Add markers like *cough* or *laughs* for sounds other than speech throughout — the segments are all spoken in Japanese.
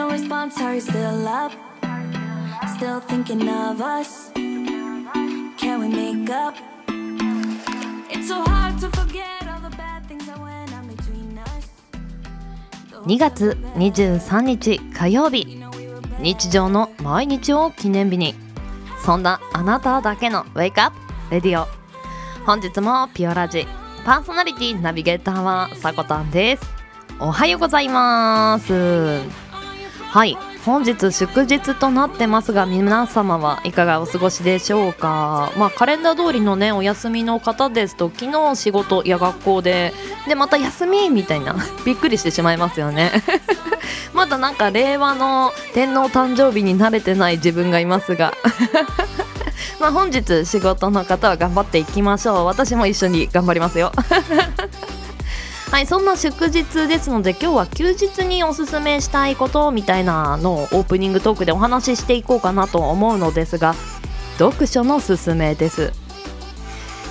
no response, are you still up? Still thinking of us? Can we make up? It's so hard to forget all the bad things that went on between us. 2月23日火曜日日常の毎日を記念日にそんなあなただけのウェイクアップレディオ本日もピオラジパーソナリティナビゲーターはさこたんですおはようございますはい。本日祝日となってますが皆様はいかがお過ごしでしょうか？まあカレンダー通りのねお休みの方ですと昨日仕事や学校ででまた休みみたいな *laughs* びっくりしてしまいますよね。*laughs* まだなんか令和の天皇誕生日に慣れてない自分がいますが。*laughs* まあ本日仕事の方は頑張っていきましょう。私も一緒に頑張りますよ。はいそんな祝日ですので今日は休日におすすめしたいことみたいなのをオープニングトークでお話ししていこうかなと思うのですが読書のすすめです。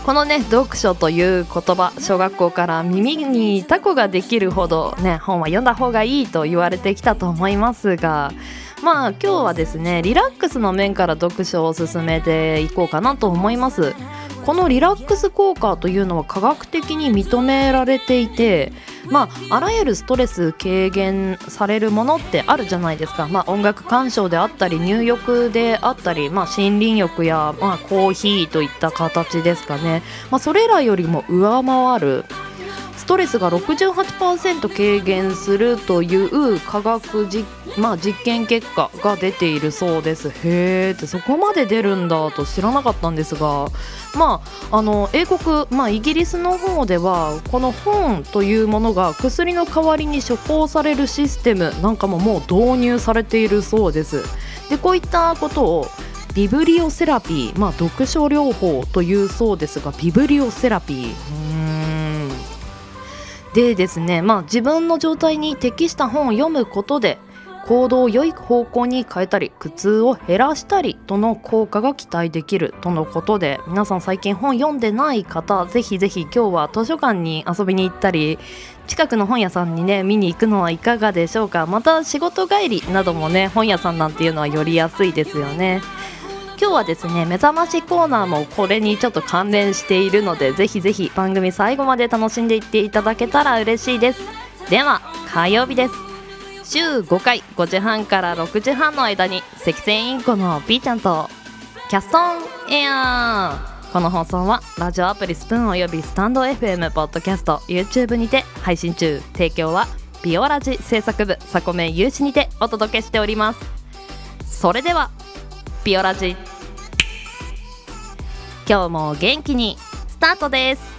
このね読書という言葉小学校から耳にタコができるほどね本は読んだ方がいいと言われてきたと思いますがまあ今日はですねリラックスの面から読書を進めていこうかなと思います。このリラックス効果というのは科学的に認められていてまああらゆるストレス軽減されるものってあるじゃないですか、まあ、音楽鑑賞であったり入浴であったり、まあ、森林浴や、まあ、コーヒーといった形ですかね、まあ、それらよりも上回るストレスが68%軽減するという科学実,、まあ、実験結果が出ているそうです。へーってそこまで出るんだと知らなかったんですがまああの英国、まあ、イギリスの方ではこの本というものが薬の代わりに処方されるシステムなんかももう導入されているそうです。でこういったことをビブリオセラピー、まあ、読書療法というそうですがビブリオセラピー。うーん。でですね、まあ、自分の状態に適した本を読むことで行動を良い方向に変えたり苦痛を減らしたりとの効果が期待できるとのことで皆さん最近本読んでない方ぜひぜひ今日は図書館に遊びに行ったり近くの本屋さんにね見に行くのはいかがでしょうか。また仕事帰りなどもね本屋さんなんていうのは寄りやすいですよね。今日はですね目覚ましコーナーもこれにちょっと関連しているのでぜひぜひ番組最後まで楽しんでいっていただけたら嬉しいです。では火曜日です。週5回5時半から6時半の間に赤線インコの P ちゃんとキャストンエアー。この放送はラジオアプリスプーンおよびスタンド FM ポッドキャスト YouTube にて配信中提供はビオラジ制作部サコメン有志にてお届けしております。それではビオラジ。今日も元気にスタートです。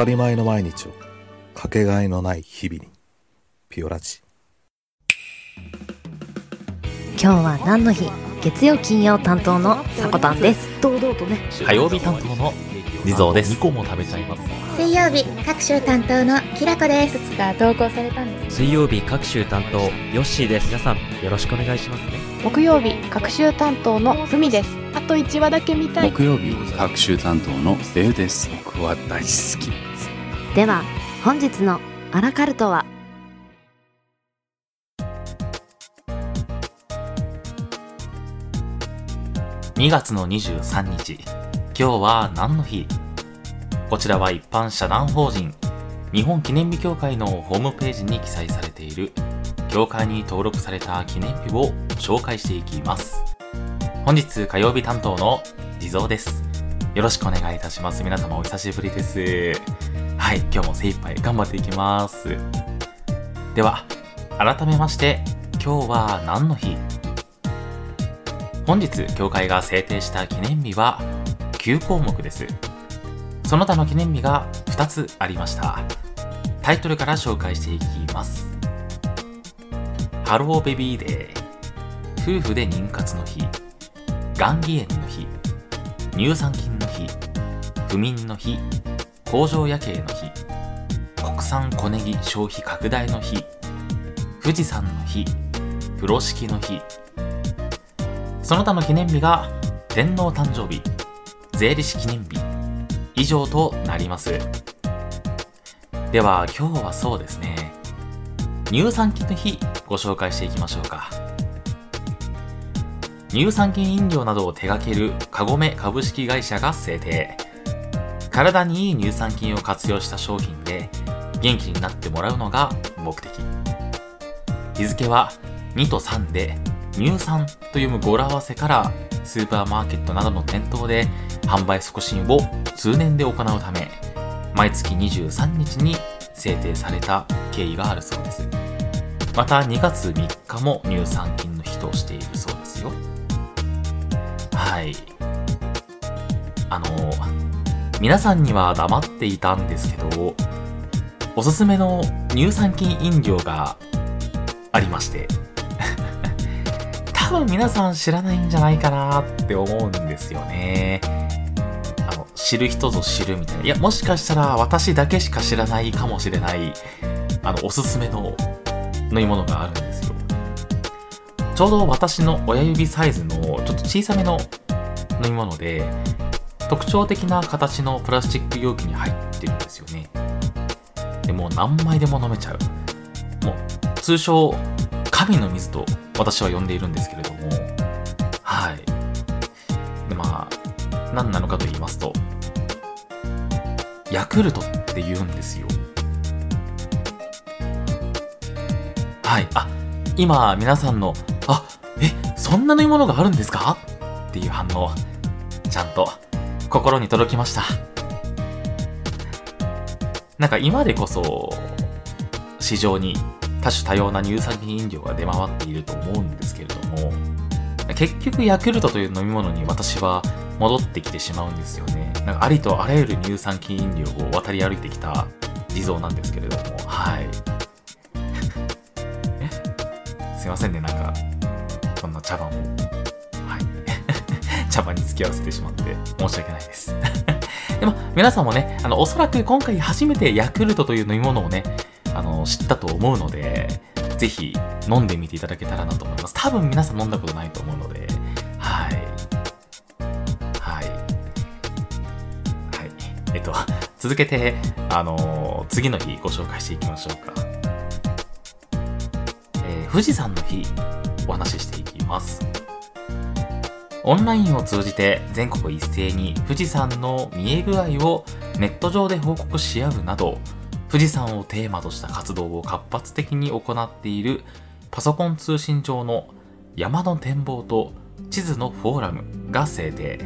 たり前の毎日をかけがえのない日々にピオラジ。今日は何の日？月曜金曜担当のさこたんです。堂々とね。火曜日担当のリゾーです。2個も食べちゃいます。水曜日各週担当のきらこです。いくつか投稿されたんです。水曜日各週担当ヨッシーです。皆さんよろしくお願いしますね。木曜日各週担当のふみです。あと1話だけ見たい。木曜日各週担当のデウです。僕は大好きでは本日のアラカルトは？2月の23日。今日は何の日？こちらは一般社団法人日本記念日協会のホームページに記載されている協会に登録された記念日を紹介していきます。本日火曜日担当の地蔵です。よろしくお願いいたします。皆様お久しぶりです。はい、今日も精一杯頑張っていきます。では、改めまして、今日は何の日？本日、協会が制定した記念日は9項目です。その他の記念日が2つありました。タイトルから紹介していきます。ハローベビーデー夫婦で妊活の日。が義炎の日。乳酸菌の日。不眠の日。工場夜景の日国産小ネギ消費拡大の日富士山の日風呂敷の日。その他の記念日が天皇誕生日税理士記念日以上となります。では今日はそうですね。乳酸菌の日ご紹介していきましょうか。乳酸菌飲料などを手掛けるカゴメ株式会社が制定。体にいい乳酸菌を活用した商品で元気になってもらうのが目的。日付は2と3で乳酸と読む語呂合わせからスーパーマーケットなどの店頭で販売促進を通年で行うため毎月23日に制定された経緯があるそうです。また2月3日も乳酸菌の日としているそうですよ。はい。あの皆さんには黙っていたんですけどおすすめの乳酸菌飲料がありまして *laughs* 多分皆さん知らないんじゃないかなって思うんですよね。あの知る人ぞ知るみたいな。いやもしかしたら私だけしか知らないかもしれないあのおすすめの飲み物があるんですよ。ちょうど私の親指サイズのちょっと小さめの飲み物で特徴的な形のプラスチック容器に入ってるんですよね。でもう何枚でも飲めちゃう。もう通称神の水と私は呼んでいるんですけれども。はい。でまあ何なのかと言いますとヤクルトって言うんですよ。はい。あ今皆さんのあえそんな飲み物があるんですか？っていう反応ちゃんと心に届きました。なんか今でこそ市場に多種多様な乳酸菌飲料が出回っていると思うんですけれども結局ヤクルトという飲み物に私は戻ってきてしまうんですよね。なんかありとあらゆる乳酸菌飲料を渡り歩いてきた地蔵なんですけれどもはい。*laughs* *laughs* すいませんねなんかこんな茶番を。茶番に付き合わせてしまって申し訳ないです。*laughs* でも皆さんもねあのおそらく今回初めてヤクルトという飲み物をねあの知ったと思うのでぜひ飲んでみていただけたらなと思います。多分皆さん飲んだことないと思うのではい。はい。はい。えっと続けてあの次の日ご紹介していきましょうか、えー富士山の日お話ししていきます。オンラインを通じて全国一斉に富士山の見え具合をネット上で報告し合うなど富士山をテーマとした活動を活発的に行っているパソコン通信上の山の展望と地図のフォーラムが制定。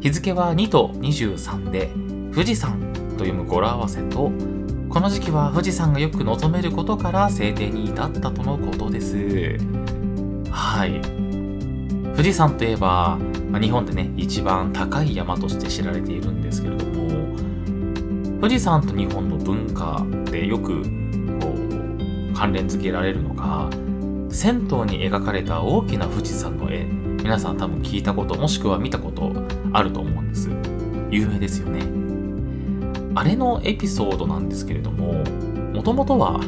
日付は2と23で富士山と読む語呂合わせとこの時期は富士山がよく望めることから制定に至ったとのことです。はい。富士山といえば、まあ日本でね一番高い山として知られているんですけれども富士山と日本の文化でよくこう関連付けられるのが銭湯に描かれた大きな富士山の絵。皆さん多分聞いたこともしくは見たことあると思うんです。有名ですよね。あれのエピソードなんですけれどももともとは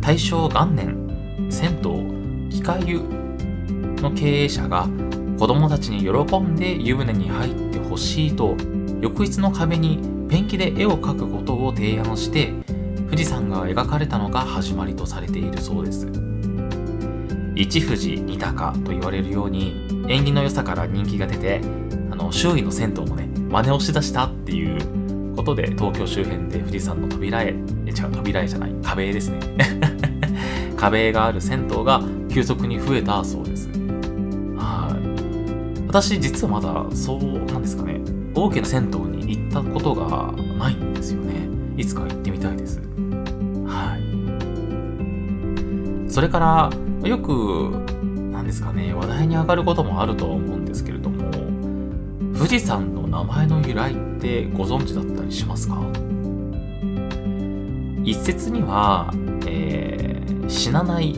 大正元年銭湯機械湯の経営者が子供たちに喜んで湯船に入ってほしいと浴室の壁にペンキで絵を描くことを提案して富士山が描かれたのが始まりとされているそうです。一富士二鷹と言われるように縁起の良さから人気が出てあの周囲の銭湯もね真似をしだしたっていうことで東京周辺で富士山の扉絵え違う扉絵じゃない壁絵ですね。*laughs* 壁絵がある銭湯が急速に増えたそうです。私実はまだそうなんですかね。大きな銭湯に行ったことがないんですよね。いつか行ってみたいです。はい。それからよくなんですかね話題に上がることもあるとは思うんですけれども富士山の名前の由来ってご存知だったりしますか？一説には、えー、死なない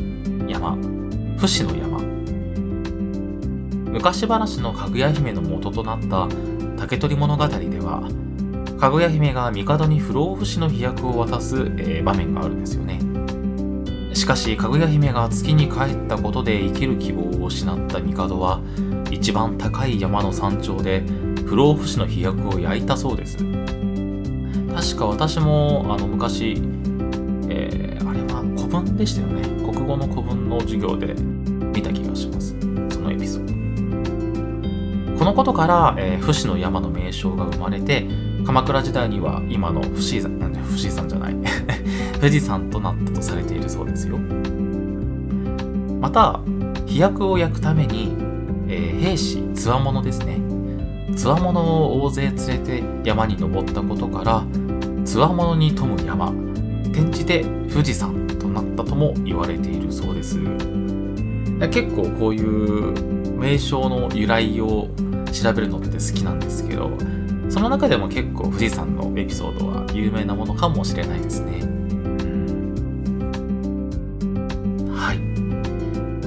山不死の山昔話のかぐや姫の元となった竹取物語ではかぐや姫が帝に不老不死の飛躍を渡す、えー、場面があるんですよね。しかしかぐや姫が月に帰ったことで生きる希望を失った帝は一番高い山の山頂で不老不死の飛躍を焼いたそうです。確か私もあの昔、えー、あれは古文でしたよね。国語の古文の授業で。のことから、えー、不死の山の名称が生まれて鎌倉時代には今の不死山不死山じゃない。*laughs* 富士山となったとされているそうですよ。また飛躍を焼くために、えー、兵士つわものですね。つわものを大勢連れて山に登ったことからつわものに富む山転じて富士山となったとも言われているそうです。結構こういう名称の由来を調べるのって好きなんですけどその中でも結構富士山のエピソードは有名なものかもしれないですね。はい。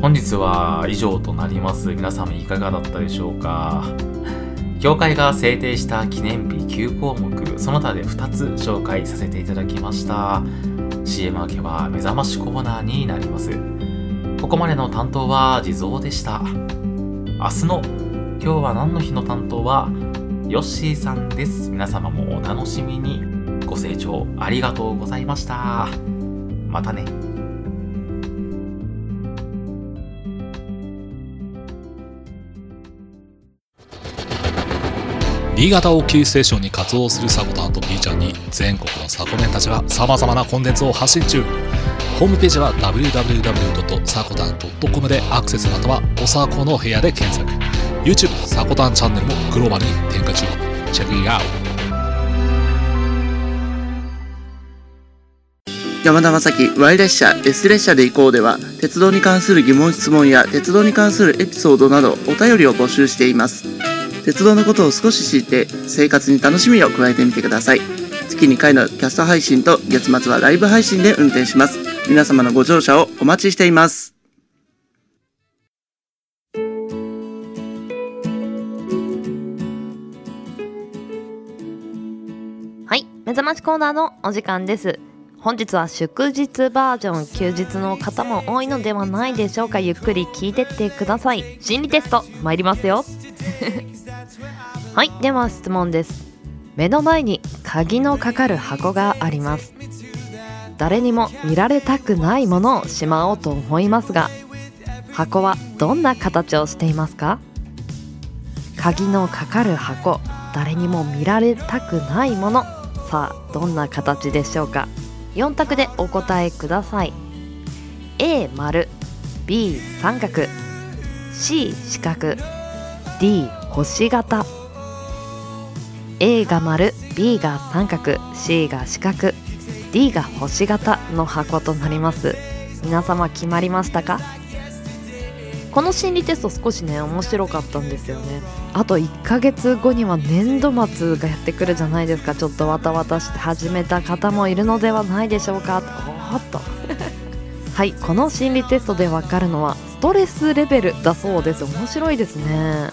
本日は以上となります。皆様いかがだったでしょうか？協会が制定した記念日9項目その他で2つ紹介させていただきました。CM 明けは目覚ましコーナーになります。ここまでの担当は地蔵でした。明日の今日は何の日の担当はヨッシーさんです。皆様もお楽しみに。ご清聴ありがとうございました。またね。新潟をキーステーションに活動するサコタンと B ちゃんに全国のサコメンたちが様々なコンテンツを発信中。ホームページは www.sakotan.com でアクセスまたはおさこの部屋で検索。YouTube サコタンチャンネルもグローバルに展開中。チェックイアウ山田正樹 Y 列車 S 列車で行こうでは鉄道に関する疑問質問や鉄道に関するエピソードなどお便りを募集しています。鉄道のことを少し知って生活に楽しみを加えてみてください。月2回のキャスト配信と月末はライブ配信で運転します。皆様のご乗車をお待ちしています。目覚ましコーナーのお時間です。本日は祝日バージョン。休日の方も多いのではないでしょうか。ゆっくり聞いてってください。心理テスト参りますよ。はいでは質問です。目の前に鍵のかかる箱があります。誰にも見られたくないものをしまおうと思いますが箱はどんな形をしていますか？鍵のかかる箱誰にも見られたくないもの。さあどんな形でしょうか？4択でお答えください。A 丸 B 三角 C 四角 D 星型 A が丸 B が三角 C が四角 D が星型の箱となります。皆様決まりましたか？この心理テスト少しね面白かったんですよね。あと1ヶ月後には年度末がやってくるじゃないですか。ちょっとわたわたして始めた方もいるのではないでしょうか。おっと。*laughs* はいこの心理テストでわかるのはストレスレベルだそうです。面白いですね。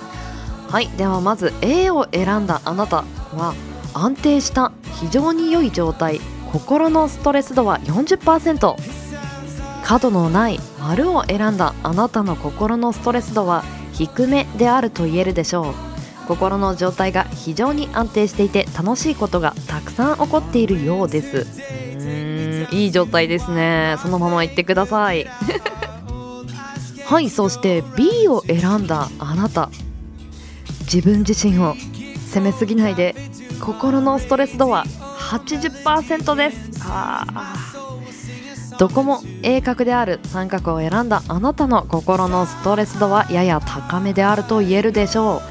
はいではまず A を選んだあなたは安定した非常に良い状態心のストレス度は40%角のない丸を選んだあなたの心のストレス度は低めであると言えるでしょう。心の状態が非常に安定していて楽しいことがたくさん起こっているようです。うーんいい状態ですね。そのまま言ってください。*laughs* はいそして B を選んだあなた。自分自身を責めすぎないで心のストレス度は80%です。あどこも鋭角である三角を選んだあなたの心のストレス度はやや高めであると言えるでしょう。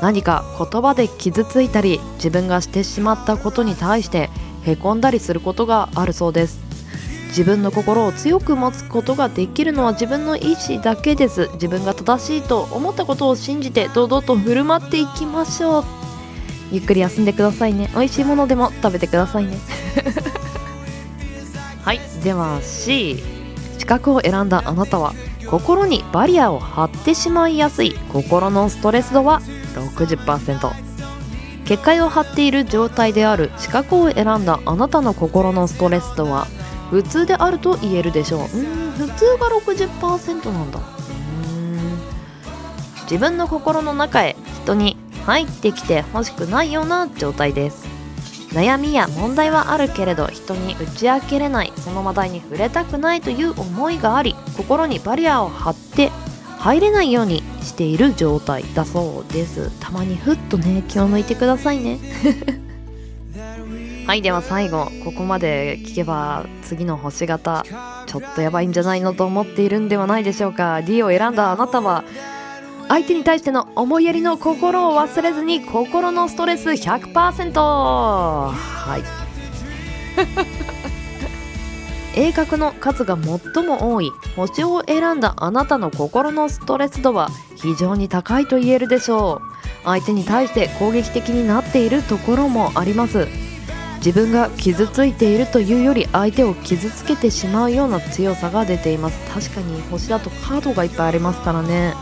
何か言葉で傷ついたり自分がしてしまったことに対してへこんだりすることがあるそうです。自分の心を強く持つことができるのは自分の意志だけです。自分が正しいと思ったことを信じて堂々と振る舞っていきましょう。ゆっくり休んでくださいね。美味しいものでも食べてくださいね。はい。では C 資格を選んだあなたは心にバリアを張ってしまいやすい心のストレス度は60%結界を張っている状態である資格を選んだあなたの心のストレス度は普通であると言えるでしょう。うん普通が60%なんだ。自分の心の中へ人に入ってきてほしくないような状態です。悩みや問題はあるけれど人に打ち明けれないその話題に触れたくないという思いがあり心にバリアを張って入れないようにしている状態だそうです。たまにふっとね気を抜いてくださいね。*laughs* はいでは最後ここまで聞けば次の星型ちょっとやばいんじゃないのと思っているんではないでしょうか。D を選んだあなたは相手に対しての思いやりの心を忘れずに心のストレス100%はい。*laughs* 鋭角の数が最も多い星を選んだあなたの心のストレス度は非常に高いと言えるでしょう。相手に対して攻撃的になっているところもあります。自分が傷ついているというより相手を傷つけてしまうような強さが出ています。確かに星だとカードがいっぱいありますからね。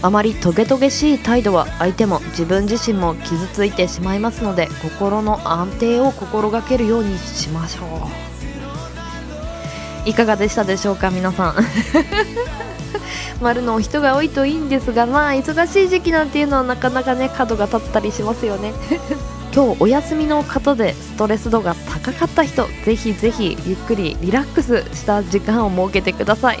あまりトゲトゲしい態度は相手も自分自身も傷ついてしまいますので心の安定を心がけるようにしましょう。いかがでしたでしょうか皆さん。*laughs* 丸の人が多いといいんですがまあ忙しい時期なんていうのはなかなかね角が立ったりしますよね。*laughs* 今日お休みの方でストレス度が高かった人ぜひぜひゆっくりリラックスした時間を設けてください。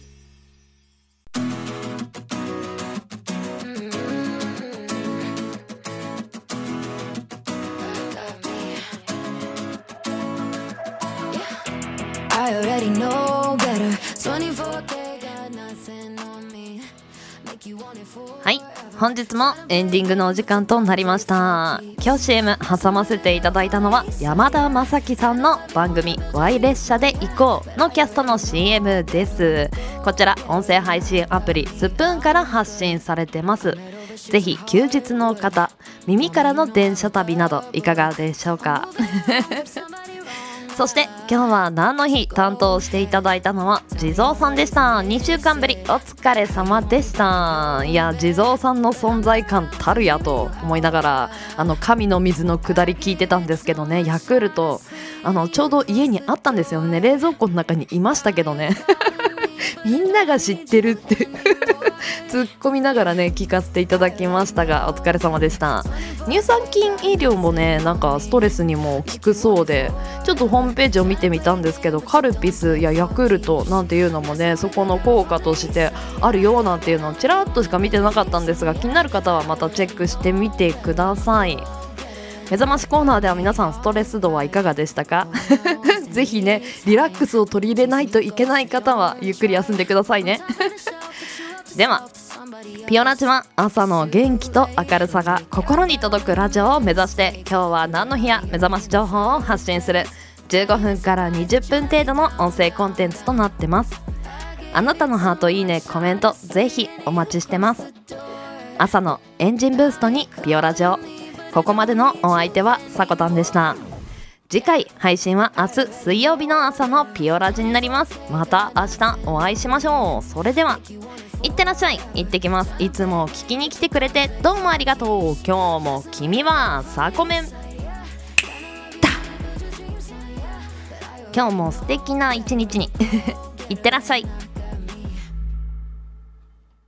はい。本日もエンディングのお時間となりました。今日 CM 挟ませていただいたのは山田正樹さんの番組「Y 列車で行こう」のキャストの CM です。こちら音声配信アプリスプーンから発信されてます。ぜひ休日の方耳からの電車旅などいかがでしょうか？*laughs* そして今日は何の日担当していただいたのは地蔵さんでした。2週間ぶりお疲れ様でした。いや地蔵さんの存在感たるやと思いながらあの神の水の下り聞いてたんですけどね。ヤクルトあのちょうど家にあったんですよね。冷蔵庫の中にいましたけどね。*laughs* みんなが知ってるって。*laughs* 突っ込みながらね聞かせていただきましたがお疲れ様でした。乳酸菌飲料もねなんかストレスにも効くそうでちょっとホームページを見てみたんですけどカルピスやヤクルトなんていうのもねそこの効果としてあるよなんていうのをちらっとしか見てなかったんですが気になる方はまたチェックしてみてください。目覚ましコーナーでは皆さんストレス度はいかがでしたか？*laughs* ぜひねリラックスを取り入れないといけない方はゆっくり休んでくださいね。ではピオラジは朝の元気と明るさが心に届くラジオを目指して今日は何の日や目覚まし情報を発信する。15分から20分程度の音声コンテンツとなってます。あなたのハートいいねコメントぜひお待ちしてます。朝のエンジンブーストにピオラジオ。ここまでのお相手はさこたんでした。次回配信は明日水曜日の朝のピオラジになります。また明日お会いしましょう。それでは。いってらっしゃい。行ってきます。いつも聞きに来てくれてどうもありがとう。今日も君はサコメン。だ。今日も素敵な一日に。*laughs* いってらっしゃい。